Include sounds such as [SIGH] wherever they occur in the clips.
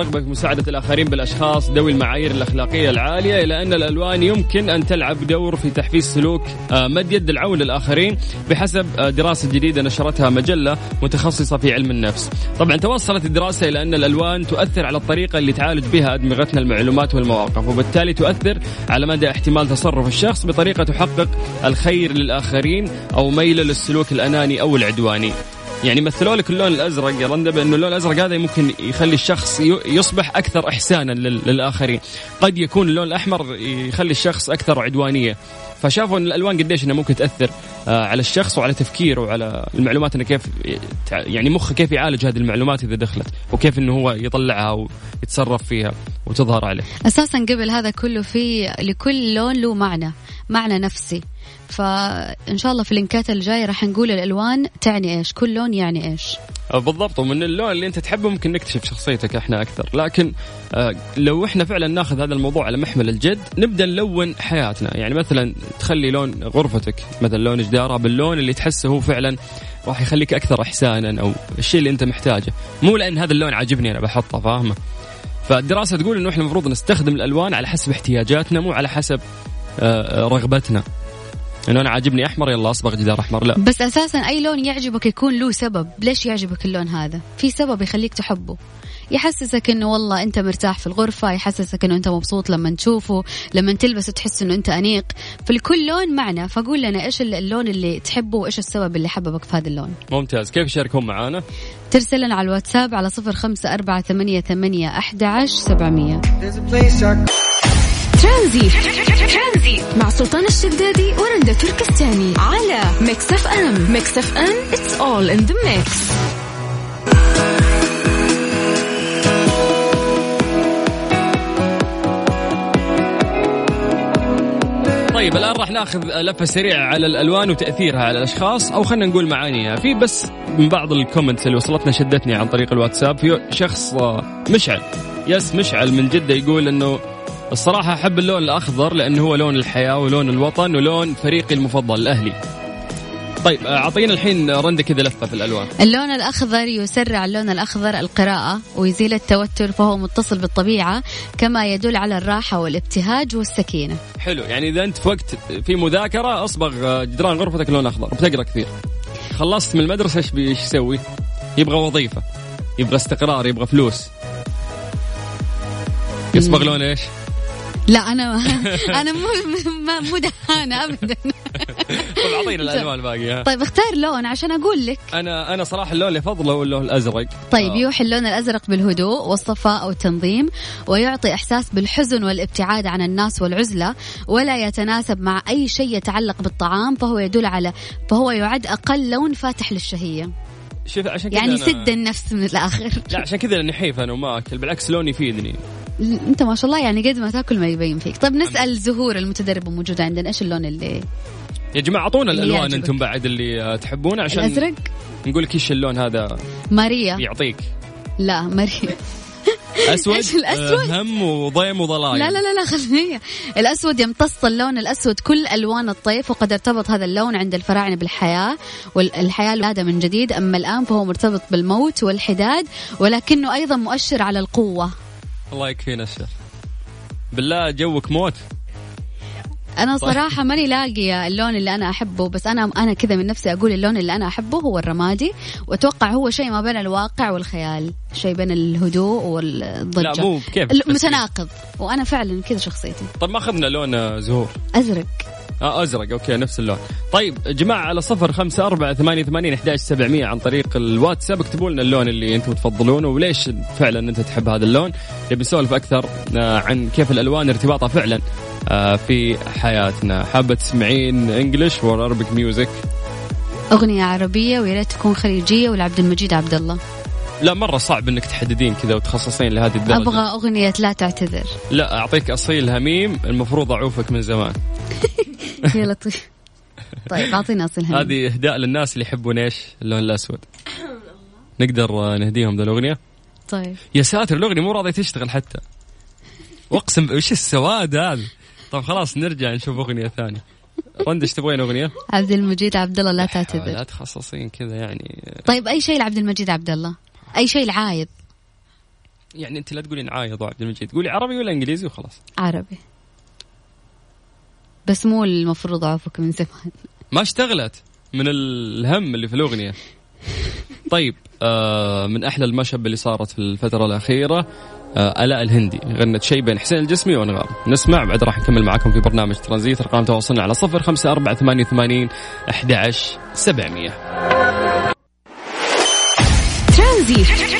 والرغبه في مساعدة الآخرين بالأشخاص ذوي المعايير الأخلاقية العالية إلى أن الألوان يمكن أن تلعب دور في تحفيز سلوك آه، مد يد العون للآخرين بحسب آه، دراسة جديدة نشرتها مجلة متخصصة في علم النفس. طبعا توصلت الدراسة إلى أن الألوان تؤثر على الطريقة اللي تعالج بها أدمغتنا المعلومات والمواقف وبالتالي تؤثر على مدى احتمال تصرف الشخص بطريقة تحقق الخير للآخرين أو ميله للسلوك الأناني أو العدواني. يعني مثلوا لك اللون الأزرق يا رندا بأنه اللون الأزرق هذا ممكن يخلي الشخص يصبح أكثر إحسانا للآخرين. قد يكون اللون الأحمر يخلي الشخص أكثر عدوانية. فشافوا إن الألوان قديش إنها ممكن تأثر آه، على الشخص وعلى تفكيره وعلى المعلومات إنه كيف يعني مخه كيف يعالج هذه المعلومات إذا دخلت وكيف إنه هو يطلعها ويتصرف فيها وتظهر عليه. أساسا قبل هذا كله في لكل لون له معنى معنى نفسي. فإن شاء الله في اللينكات الجاية راح نقول الألوان تعني إيش كل لون يعني إيش. آه، بالضبط ومن اللون اللي أنت تحبه ممكن نكتشف شخصيتك إحنا أكثر. لكن آه، لو إحنا فعلا ناخذ هذا الموضوع على محمل الجد نبدأ نلون حياتنا. يعني مثلا تخلي لون غرفتك مثلا لون جدارها باللون اللي تحسه هو فعلا راح يخليك أكثر احسانا أو الشيء اللي أنت محتاجه. مو لأن هذا اللون عاجبني أنا بحطه فاهمة؟ فالدراسة تقول إنه إحنا المفروض نستخدم الألوان على حسب احتياجاتنا مو على حسب رغبتنا. انه أنا عاجبني أحمر يلا أصبغ جدار أحمر لا. بس أساسا أي لون يعجبك يكون له سبب. ليش يعجبك اللون هذا؟ في سبب يخليك تحبه. يحسسك إنه والله أنت مرتاح في الغرفة يحسسك إنه أنت مبسوط لما تشوفه لما تلبسه تحس إنه أنت أنيق. فالكل لون معنى فقول لنا إيش اللون اللي تحبه وإيش السبب اللي حببك في هذا اللون. ممتاز. كيف يشاركون معانا؟ ترسل لنا على الواتساب على صفر خمسة أربعة ثمانية, ثمانية أحد عشر سبعمية. ترانزي. مع سلطان الشدادي ورندا تركستاني. على Mix FM Mix FM it's all in the mix. طيب الآن راح ناخذ لفة سريعة على الألوان وتأثيرها على الأشخاص أو خلينا نقول معانيها. في بس من بعض ال comments اللي وصلتنا شدتني عن طريق الواتساب في شخص مشعل. يس مشعل من جدة يقول إنه الصراحة أحب اللون الأخضر لأنه هو لون الحياة ولون الوطن ولون فريقي المفضل الأهلي. طيب أعطينا الحين رندة كذا لفة في الألوان. اللون الأخضر يسرع اللون الأخضر القراءة ويزيل التوتر فهو متصل بالطبيعة كما يدل على الراحة والابتهاج والسكينة. حلو يعني إذا أنت في وقت في مذاكرة أصبغ جدران غرفتك لون أخضر بتقرأ كثير. خلصت من المدرسة إيش بيسوي يبغى وظيفة يبغى استقرار يبغى فلوس. يصبغ لون إيش؟ لا أنا [LAUGHS] أنا مو مو دهانة ابدا. طيب أعطينا [LAUGHS] الألوان الباقيه طيب اختار لون عشان أقول لك. أنا أنا صراحة اللون اللي أفضله هو اللون الأزرق. طيب آه. يوحي اللون الأزرق بالهدوء والصفاء والتنظيم ويعطي إحساس بالحزن والابتعاد عن الناس والعزلة ولا يتناسب مع أي شيء يتعلق بالطعام فهو يدل على فهو يعد أقل لون فاتح للشهية. شوف عشان يعني سد النفس من الآخر. لا عشان كذا نحيف أنا وما اكل بالعكس لون يفيدني. انت ما شاء الله يعني قد ما تاكل ما يبين فيك. طيب نسأل زهور المتدربه موجوده عندنا إيش اللون اللي يا جماعة أعطونا الألوان أنتم بعد اللي تحبونه عشان الأزرق؟ نقول لك إيش اللون هذا ماريا. يعطيك. لا ماريا. [LAUGHS] أسود؟ إيش الأسود؟ هم وضيم وضلايم لا لا لا لا الأسود يمتص اللون الأسود كل ألوان الطيف وقد ارتبط هذا اللون عند الفراعنة بالحياة والحياة الولاده من جديد. أما الآن فهو مرتبط بالموت والحداد ولكنه أيضا مؤشر على القوة. الله يكفينا الشر. بالله جوك موت. أنا صراحة ماني لاقيه اللون اللي أنا أحبه بس أنا أنا كذا من نفسي أقول اللون اللي أنا أحبه هو الرمادي وأتوقع هو شيء ما بين الواقع والخيال شيء بين الهدوء والضجة. لا مو بكيف متناقض وأنا فعلا كذا شخصيتي. طيب ما أخذنا لون زهور. أزرق. آه أزرق. okay نفس اللون. طيب جماعة على صفر خمسة أربعة ثمانية ثمانين أحداش سبعمية عن طريق الواتساب. اكتبوا لنا اللون اللي أنتم تفضلونه وليش فعلا أنت تحب هذا اللون. نبي نسولف أكثر آه، عن كيف الألوان ارتباطها فعلا آه، في حياتنا. حابة تسمعين English ولا Arabic music أغنية عربية ويا ريت تكون خليجية ولعبد المجيد عبد الله. لا مرة صعب إنك تحددين كذا وتخصصين لهذه الدرجة. أبغى أغنية لا تعتذر. لا أعطيك أصيل هميم المفروض أعوفك من زمان. [LAUGHS] [LAUGHS] يا لطيف طيب اعطينا اصيل هميم هذه إهداء للناس اللي يحبون إيش؟ اللون الأسود. نقدر نهديهم ذا الأغنية؟ طيب. يا ساتر الأغنية مو راضية تشتغل حتى. واقسم وش السواد هذا؟ طيب خلاص نرجع نشوف أغنية ثانية. رند إيش تبغين أغنية؟ عبد المجيد عبد الله لا تعتذر. لا تخصصين كذا يعني. طيب أي شيء لعبد المجيد عبد الله أي شيء العايض يعني أنت لا تقولين عايض عبد المجيد. قولي عربي ولا إنجليزي وخلاص. عربي. بس مو المفروض اعرفك من زمان. ما اشتغلت من الهم اللي في الأغنية. طيب آه من أحلى المشب اللي صارت في الفترة الأخيرة آه ألاء الهندي غنت شيء بين حسين الجسمي وأنغام. نسمع بعد راح نكمل معاكم في برنامج ترانزيت. أرقام تواصلنا على صفر خمسة أربعة ثمانية ثمانين أحد عشر سبعمية. ترانزيت.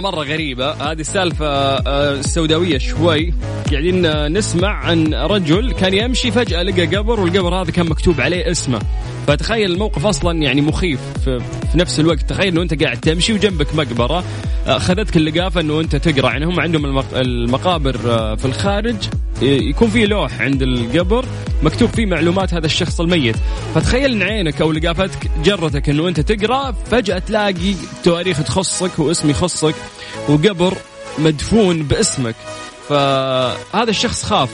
مرة غريبة. هذه السالفة آه، سوداوية شوي. قاعدين آه، نسمع عن رجل كان يمشي فجأة لقى قبر والقبر هذا كان مكتوب عليه اسمه. فتخيل الموقف أصلا يعني مخيف في, نفس الوقت. تخيل إنه أنت قاعد تمشي وجنبك مقبرة أخذتك اللقافة إنه أنت تقرأ. يعني هم عندهم المقابر آه، في الخارج يكون في لوح عند القبر مكتوب فيه معلومات هذا الشخص الميت. فتخيل إن عينك أو لقافتك جرتك إنه أنت تقرأ فجأة تلاقي تواريخ تخصك واسم يخصك. وقبر مدفون باسمك. فهذا الشخص خاف.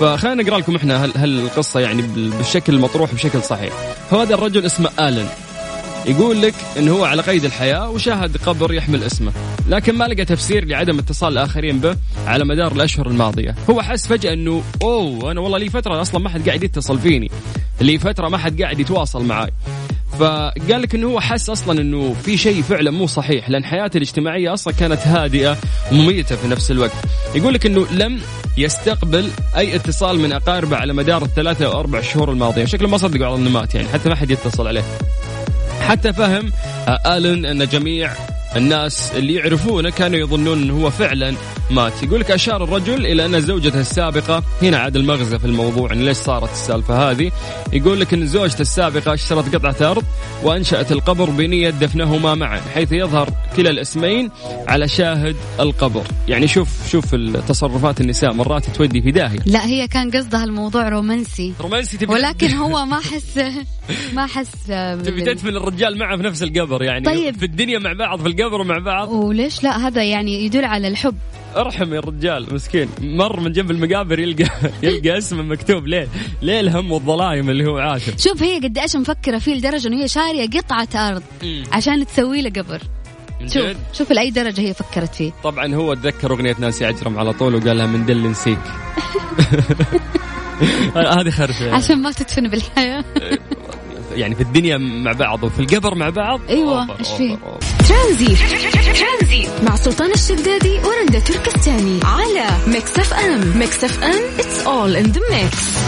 فخلينا نقرأ لكم إحنا هالقصة يعني بالشكل المطروح بشكل صحيح. هذا الرجل اسمه آلن. يقول لك انه هو على قيد الحياة وشاهد قبر يحمل اسمه. لكن ما لقى تفسير لعدم اتصال الاخرين به على مدار الأشهر الماضية. هو حس فجأة إنه أوه أنا والله لي فترة أصلا ما حد قاعد يتصل فيني. لي فترة ما حد قاعد يتواصل معي فقال لك إنه هو حس أصلا إنه في شيء فعلا مو صحيح لأن حياته الاجتماعية أصلا كانت هادئة ومميتة في نفس الوقت. يقول لك إنه لم يستقبل أي اتصال من أقاربه على مدار الثلاثة أو أربع شهور الماضية. شكله ما صدقوا على انه مات يعني حتى ما حد يتصل عليه. حتى فهم آه، آلن إن جميع الناس اللي يعرفونه كانوا يظنون إنه هو فعلا مات. يقول لك أشار الرجل إلى أن زوجته السابقة هنا عاد المغزى في الموضوع إن ليش صارت السالفة هذه؟ يقول لك إن زوجته السابقة اشترت قطعة أرض وأنشأت القبر بنية دفنهما معا حيث يظهر كلا الاسمين على شاهد القبر. يعني شوف شوف تصرفات النساء مرات تودي في داهية. لا هي كان قصدها الموضوع رومانسي. رومانسي تبي ولكن هو ما حس ما حس [LAUGHS] تبي تدفن الرجال معه في نفس القبر يعني طيب. في الدنيا مع بعض في القبر ومع بعض. وليش لا؟ هذا يعني يدل على الحب. ارحم يا الرجال مسكين. مر من جنب المقابر يلقى [LAUGHS] يلقى اسمه مكتوب. ليه؟ ليه الهم والظلايم اللي هو عاشه شوف هي قد إيش مفكرة فيه لدرجة إنه هي شارية قطعة أرض عشان تسوي له قبر. شوف شوف لأي درجة هي فكرت فيه. طبعا هو تذكر أغنية نانسي عجرم على طول وقال لها من دل نسيك. [LAUGHS] [LAUGHS] هذه خرشه عشان ما تدفن بالحياة. يعني في الدنيا مع بعض وفي القبر مع بعض. أيوه إيش فيه Tranzit Tranzit مع سلطان الشدادي ورندا تركستاني. على Mix FM. Mix FM it's all in the mix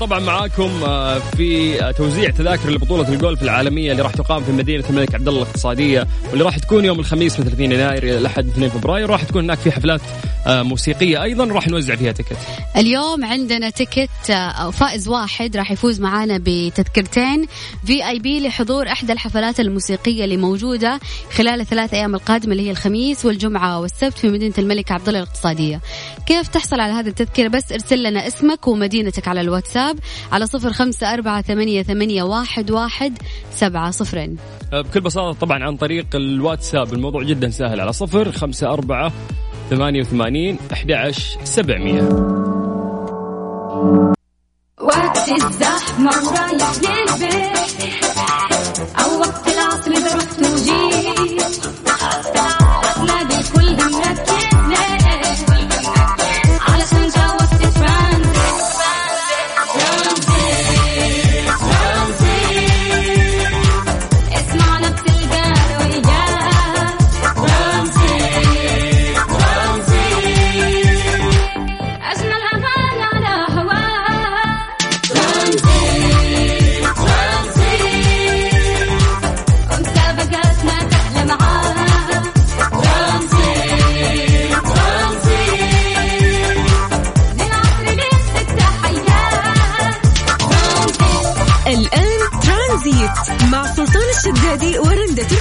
طبعا معاكم آه، في توزيع تذاكر لبطولة الجولف العالمية اللي راح تقام في مدينة الملك عبد الله الاقتصادية واللي راح تكون يوم الخميس من 30 يناير إلى الأحد 2 فبراير راح تكون هناك في حفلات آه، موسيقية أيضا راح نوزع فيها تكت اليوم عندنا تكت آه، فائز واحد راح يفوز معانا بتذكرتين في آي بي لحضور احدى الحفلات الموسيقية اللي موجودة خلال الثلاث أيام القادمة اللي هي الخميس والجمعة والسبت في مدينة الملك عبد الله الاقتصادية. كيف تحصل على هذه التذكرة بس ارسل لنا اسمك ومدينتك على الواتساب على صفر خمسة أربعة ثمانية, ثمانية واحد, واحد سبعة صفرين. آه، بكل بساطة طبعا عن طريق الواتساب الموضوع جدا سهل على صفر خمسة أربعة ثمانية وثمانين أحد عشر سبعمية. وقت الزحمة ورايح للبيت.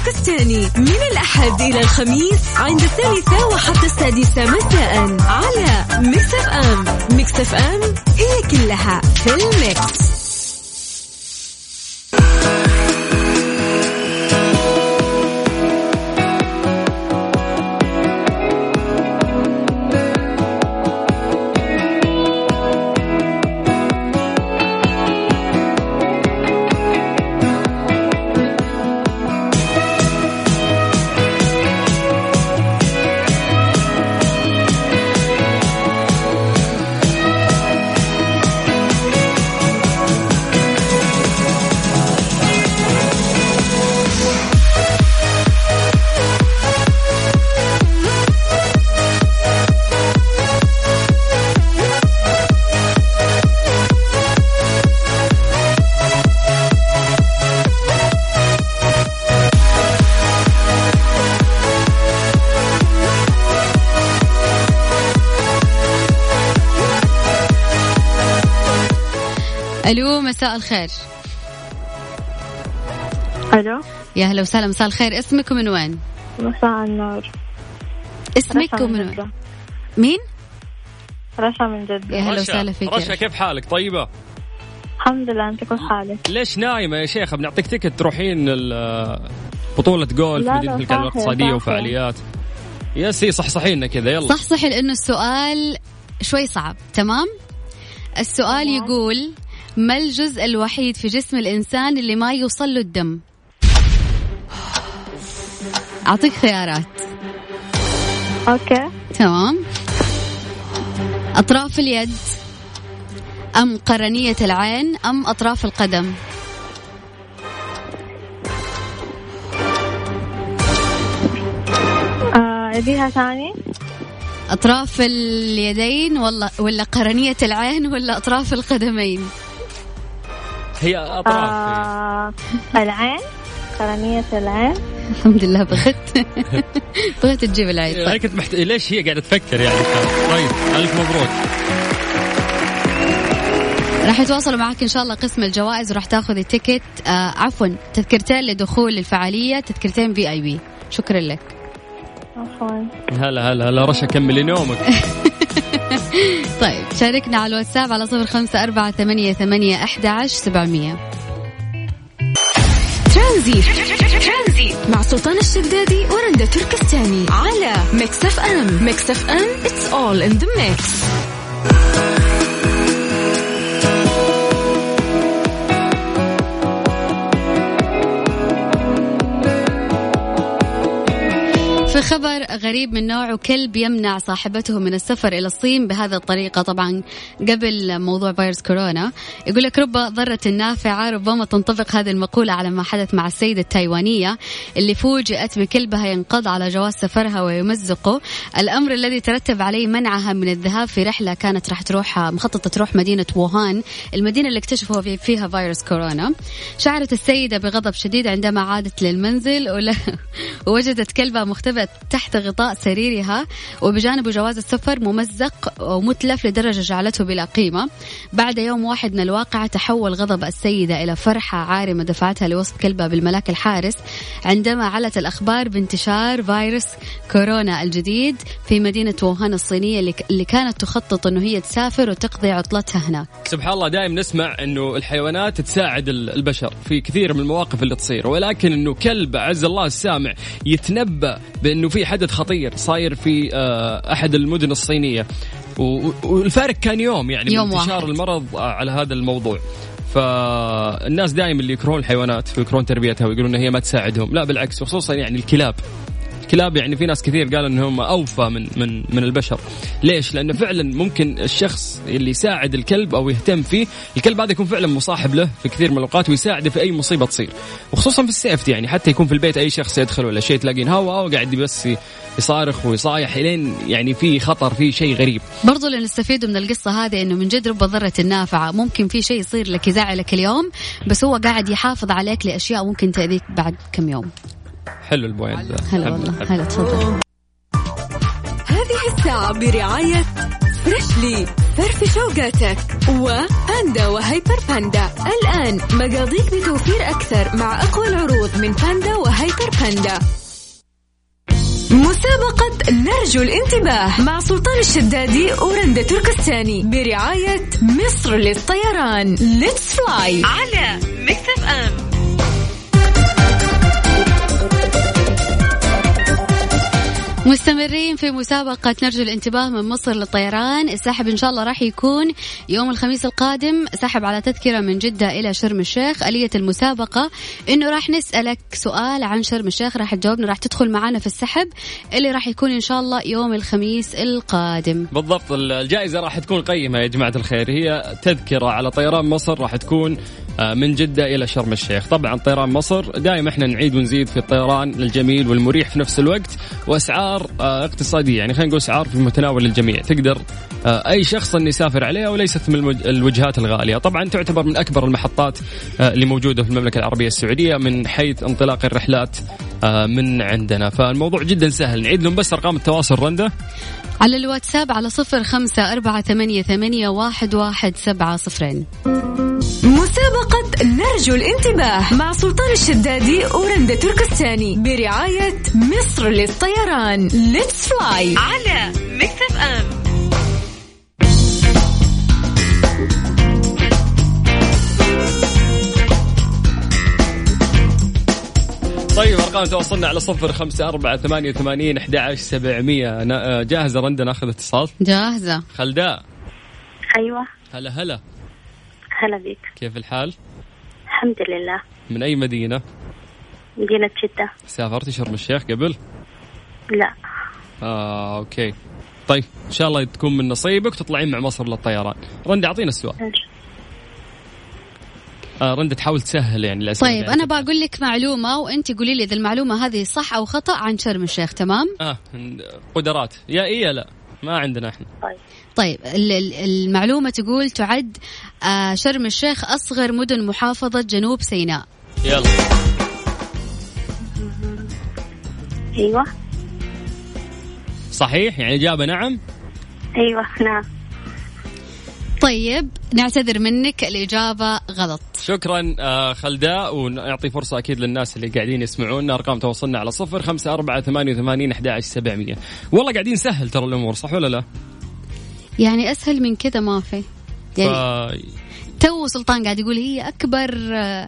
الثاني من الأحد إلى الخميس عند الثالثة وحتى السادسة مساء على Mix FM. Mix FM هي كلها في ال mix. ألو مساء الخير. ألو. يا هلا وسهلا مساء الخير. اسمك ومن وين؟ مساء النور. اسمك ومن وين؟ مين؟ رشا من جدة. يا هلا وسهلا فيك رشا كيف حالك؟ طيبة؟ الحمد لله أنت كيف حالك؟ ليش نايمة يا شيخة بنعطيك تكت تروحين بطولة جولف مدينة الملك الاقتصادية وفعاليات. يا سي صحصحينا كذا يلا. صحصحي لأنه السؤال شوي صعب تمام؟ السؤال يقول ما الجزء الوحيد في جسم الإنسان اللي ما يوصل له الدم؟ أعطيك خيارات. أوكي. تمام. أطراف اليد أم قرنية العين أم أطراف القدم؟ آه ثاني. أطراف اليدين ولا ولا قرنية العين ولا أطراف القدمين؟ هي اطراف آه العين قرنية العين. الحمد لله بغت. [LAUGHS] بغت تجيب العين. طيب. كنت محت... ليش هي قاعدة تفكر يعني؟ طيب الف مبروك. راح يتواصلوا معك إن شاء الله قسم الجوائز وراح تاخذ التيكت آه عفوا تذكرتين لدخول الفعالية تذكرتين VIP. شكرا لك. عفوا. هلا هلا هلا رشا كملي نومك. [LAUGHS] [LAUGHS] طيب شاركنا على الواتساب على صفر خمسة أربعة ثمانية, ثمانية أحد عشر سبعمية. ترانزيت مع سلطان الشدادي ورندا تركستاني على Mix FM. Mix FM it's all in the mix. في خبر غريب من نوعه. كلب يمنع صاحبته من السفر إلى الصين بهذه الطريقة طبعا قبل موضوع فيروس كورونا. يقول لك رب ضرة نافعة ربما تنطبق هذه المقولة على ما حدث مع السيدة التايوانية اللي فوجئت بكلبها ينقض على جواز سفرها ويمزقه. الأمر الذي ترتب عليه منعها من الذهاب في رحلة كانت راح تروح مخططة تروح مدينة ووهان المدينة اللي اكتشفوا في- فيها فيروس كورونا. شعرت السيدة بغضب شديد عندما عادت للمنزل ووجدت كلبها مختبئ تحت غطاء سريرها وبجانبه جواز السفر ممزق ومتلف لدرجة جعلته بلا قيمة. بعد يوم واحد من الواقعة تحول غضب السيدة إلى فرحة عارمة دفعتها لوصف كلبها بالملاك الحارس عندما علت الأخبار بانتشار فيروس كورونا الجديد في مدينة ووهان الصينية اللي- كانت تخطط أنه هي تسافر وتقضي عطلتها هناك. سبحان الله دائما نسمع إنه الحيوانات تساعد ال- البشر في كثير من المواقف اللي تصير. ولكن إنه كلب عز الله السامع يتنبأ بإنه في حدث خطير صاير في آه، أحد المدن الصينية. والفارق كان يوم يعني يوم من انتشار واحد. المرض على هذا الموضوع. فالناس دائما اللي يكرهون الحيوانات ويكرهون تربيتها ويقولون إن هي ما تساعدهم. لا بالعكس وخصوصا يعني الكلاب. الكلاب يعني في ناس كثير قالوا إنهم أوفى من من من البشر. ليش؟ لأنه فعلا ممكن الشخص اللي يساعد الكلب أو يهتم فيه الكلب هذا يكون فعلا مصاحب له في كثير من الأوقات ويساعده في أي مصيبة تصير. وخصوصا في ال safety يعني حتى يكون في البيت أي شخص يدخل ولا شيء تلاقين هوا وقاعد بس يصارخ ويصايح إلين يعني في خطر في شيء غريب. برضو اللي نستفيده من القصة هذه إنه من جد رب ضرة النافعة. ممكن في شيء يصير لك يزعلك اليوم بس هو قاعد يحافظ عليك لأشياء ممكن تأذيك بعد كم يوم. حلو ال point ذا حلو، والله. حلو. هلا تفضل. هذه الساعة برعاية فريشلي فرفش وقتك وباندا وهيبر باندا الآن مقاضيك بتوفير أكثر مع أقوى العروض من باندا وهيبر باندا مسابقة نرجو الانتباه مع سلطان الشدادي ورندا تركستاني. برعاية مصر للطيران. let's fly على Mix FM مستمرين في مسابقة نرجو الانتباه من مصر للطيران. السحب إن شاء الله راح يكون يوم الخميس القادم. سحب على تذكرة من جدة إلى شرم الشيخ. آلية المسابقة. إنه راح نسألك سؤال عن شرم الشيخ. راح تجاوبنا. راح تدخل معنا في السحب اللي راح يكون إن شاء الله يوم الخميس القادم. بالضبط. الجائزة راح تكون قيمة يا جماعة الخير. هي تذكرة على طيران مصر راح تكون من جدة إلى شرم الشيخ. طبعا طيران مصر دائما إحنا نعيد ونزيد في الطيران الجميل والمريح في نفس الوقت وأسعار آه، اقتصادية. يعني خلينا نقول أسعار في متناول الجميع تقدر آه، أي شخص أن يسافر عليها وليست من الوجهات الغالية. طبعا تعتبر من أكبر المحطات آه، اللي موجودة في المملكة العربية السعودية من حيث انطلاق الرحلات آه، من عندنا. فالموضوع جدا سهل. نعيد لهم بس أرقام التواصل. رندا؟ على الواتساب على صفر خمسة أربعة ثمانية, ثمانية واحد, واحد سبعة صفرين. مسابقة نرجو الانتباه مع سلطان الشدادي ورندا تركستاني برعاية مصر للطيران. let's fly على Mix FM طيب أرقام تواصلنا على صفر خمسة أربعة ثمانية وثمانين أحد عشر سبعمية آه، جاهزة رندا ناخذ اتصال. جاهزة. خلداء. أيوة. هلا هلا. هلا بك كيف الحال؟ الحمد لله. من أي مدينة؟ مدينة جدة. سافرتي شرم الشيخ قبل؟ لا. آه أوكي. طيب إن شاء الله تكون من نصيبك تطلعين مع مصر للطيران. رندا أعطينا السؤال. آه رندا تحاول تسهل يعني الأسئلة طيب أنا بقول لك معلومة وأنت قولي لي إذا المعلومة هذه صح أو خطأ عن شرم الشيخ تمام؟ آه قدرات. يا إيه يا لا. ما عندنا إحنا. طيب. طيب ال- ال- المعلومة تقول تعد آه، شرم الشيخ أصغر مدن محافظة جنوب سيناء. يلا. أيوة. صحيح؟ يعني إجابة نعم؟ أيوة نعم. طيب نعتذر منك الإجابة غلط. شكرا آه، خلداء ونعطي فرصة أكيد للناس اللي قاعدين يسمعونا. أرقام تواصلنا على صفر خمسة أربعة ثمانية وثمانين أحد سبعمية. والله قاعدين نسهل ترى الأمور صح ولا لا؟ يعني أسهل من كذا ما في. يعني ف... تو سلطان قاعد يقول هي أكبر آه،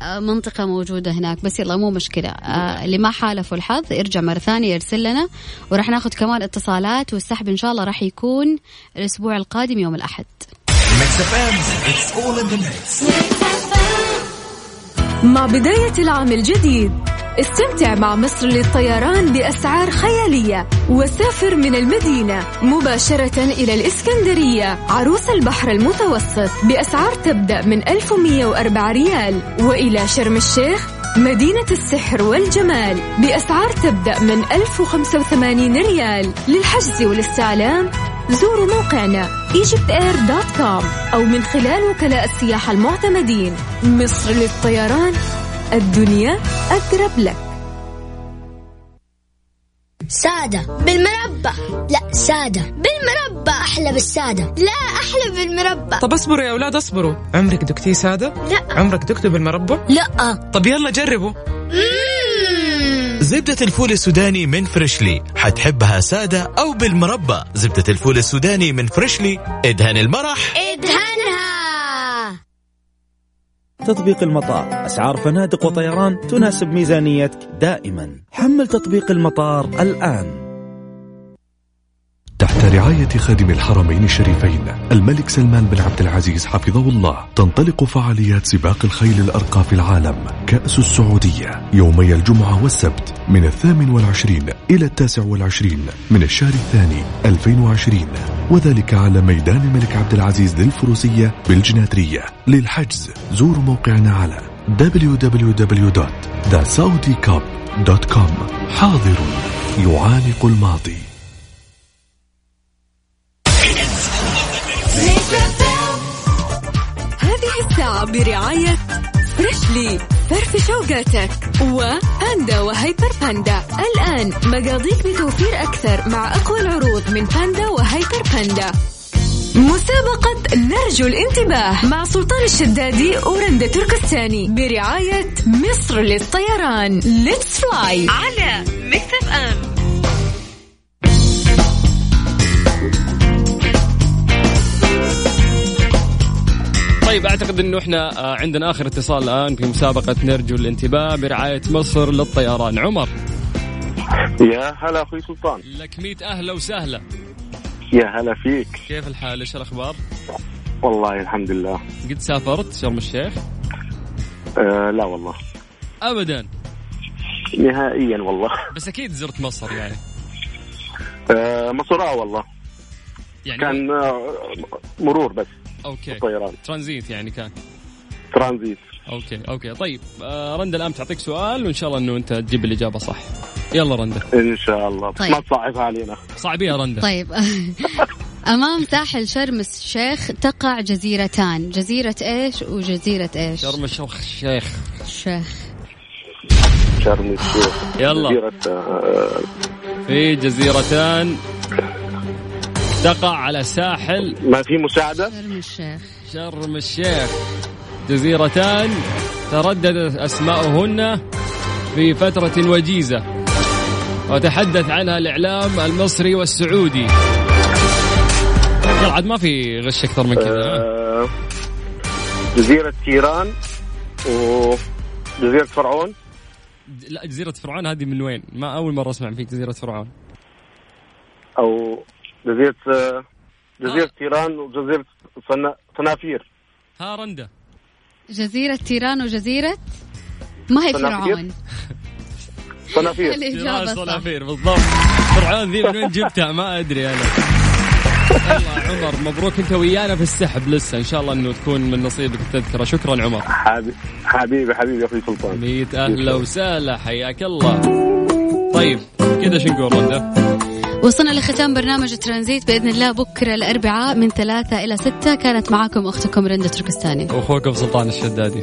آه، منطقة موجودة هناك. بس يلا مو مشكلة. آه، اللي ما حالفوا الحظ يرجع مرة ثانية يرسل لنا. وراح ناخذ كمان اتصالات والسحب إن شاء الله راح يكون الأسبوع القادم يوم الأحد. مع بداية العام الجديد. استمتع مع مصر للطيران بأسعار خيالية. وسافر من المدينة مباشرة إلى الإسكندرية. عروس البحر المتوسط بأسعار تبدأ من 1104 ريال. وإلى شرم الشيخ مدينة السحر والجمال بأسعار تبدأ من 1085 ريال. للحجز والاستعلام زوروا موقعنا egyptair.com أو من خلال وكلاء السياحة المعتمدين. مصر للطيران الدنيا أقرب لك. سادة بالمربى لا سادة بالمربى أحلى بالسادة. لا أحلى بالمربى طب اصبروا يا أولاد اصبروا. عمرك دقتي سادة؟ لا. عمرك دقته بالمربى لا. طب يلا جربوا. زبدة الفول السوداني من فريشلي. حتحبها سادة أو بالمربى زبدة الفول السوداني من فريشلي. إدهن المرح. إدهنها. تطبيق المطار. أسعار فنادق وطيران تناسب ميزانيتك دائما. حمل تطبيق المطار الآن. تحت رعاية خادم الحرمين الشريفين الملك سلمان بن عبد العزيز حفظه الله. تنطلق فعاليات سباق الخيل الأرقى في العالم كأس السعودية يومي الجمعة والسبت من الثامن والعشرين إلى التاسع والعشرين من الشهر الثاني 2020 وذلك على ميدان الملك عبد العزيز للفروسية بالجناترية. للحجز زوروا موقعنا على www.thesaudicup.com حاضر يعانق الماضي. هذه الساعة برعاية فريشلي فرفش وقتك. وباندا وهيبر باندا. الآن مقاضيك بتوفير أكثر مع أقوى العروض من باندا وهيبر باندا. مسابقة نرجو الانتباه مع سلطان الشدادي ورندا تركستاني برعاية مصر للطيران. let's fly على Mix FM طيب أعتقد إنه إحنا آه، عندنا آخر اتصال الآن في مسابقة نرجو الانتباه برعاية مصر للطيران. عمر. يا هلا أخوي سلطان. لك ميت أهلا وسهلا. يا هلا فيك. كيف الحال؟ إيش الأخبار؟ والله الحمد لله. قد سافرت شرم الشيخ؟ آه لا والله. ابدا. نهائيا والله. بس أكيد زرت مصر يعني. آه مصر آه والله. يعني كان آه مرور بس. okay. طيران ترانزيت يعني كان. ترانزيت. okay okay. طيب آه رندا الان تعطيك سؤال وإن شاء الله إنه أنت تجيب الإجابة صح. يلا رندا إن شاء الله. طيب. ما تصعبها علينا. صعبية يا رندا طيب. [LAUGHS] أمام ساحل شرم الشيخ تقع جزيرتان. جزيرة إيش وجزيرة إيش؟ شرم الشيخ الشيخ الشيخ شرم الشيخ. يلا. جزيرة آه في جزيرتان. تقع على ساحل. ما في مساعدة؟ شرم الشيخ. شرم الشيخ. جزيرتان ترددت أسماؤهن في فترة وجيزة. وتحدث عنها الإعلام المصري والسعودي. عاد ما في غش أكثر من كذا؟ آه جزيرة تيران وجزيرة فرعون. لا جزيرة فرعون هذه من وين؟ ما أول مرة أسمع فيك جزيرة فرعون. أو جزيرة آه جزيرة آه. تيران وجزيرة صنا- صنافير. ها رندا. جزيرة تيران وجزيرة ما هي؟ فرعون. صنافير. [LAUGHS] صح صنافير بالضبط. فرعون ذي من وين جبتها؟ ما أدري أنا. يلا عمر مبروك أنت ويانا في السحب لسه. إن شاء الله إنه تكون من نصيبك التذكرة. شكرا عمر. حبيبي حبيبي حبيبي يا أخوي سلطان. ميت أهلا وسهلا حياك الله. طيب كذا شو نقول رندا؟ وصلنا لختام برنامج ترانزيت بإذن الله بكرة الأربعاء من ثلاثة إلى ستة. كانت معاكم أختكم رندة تركستاني. واخوكم سلطان الشدادي.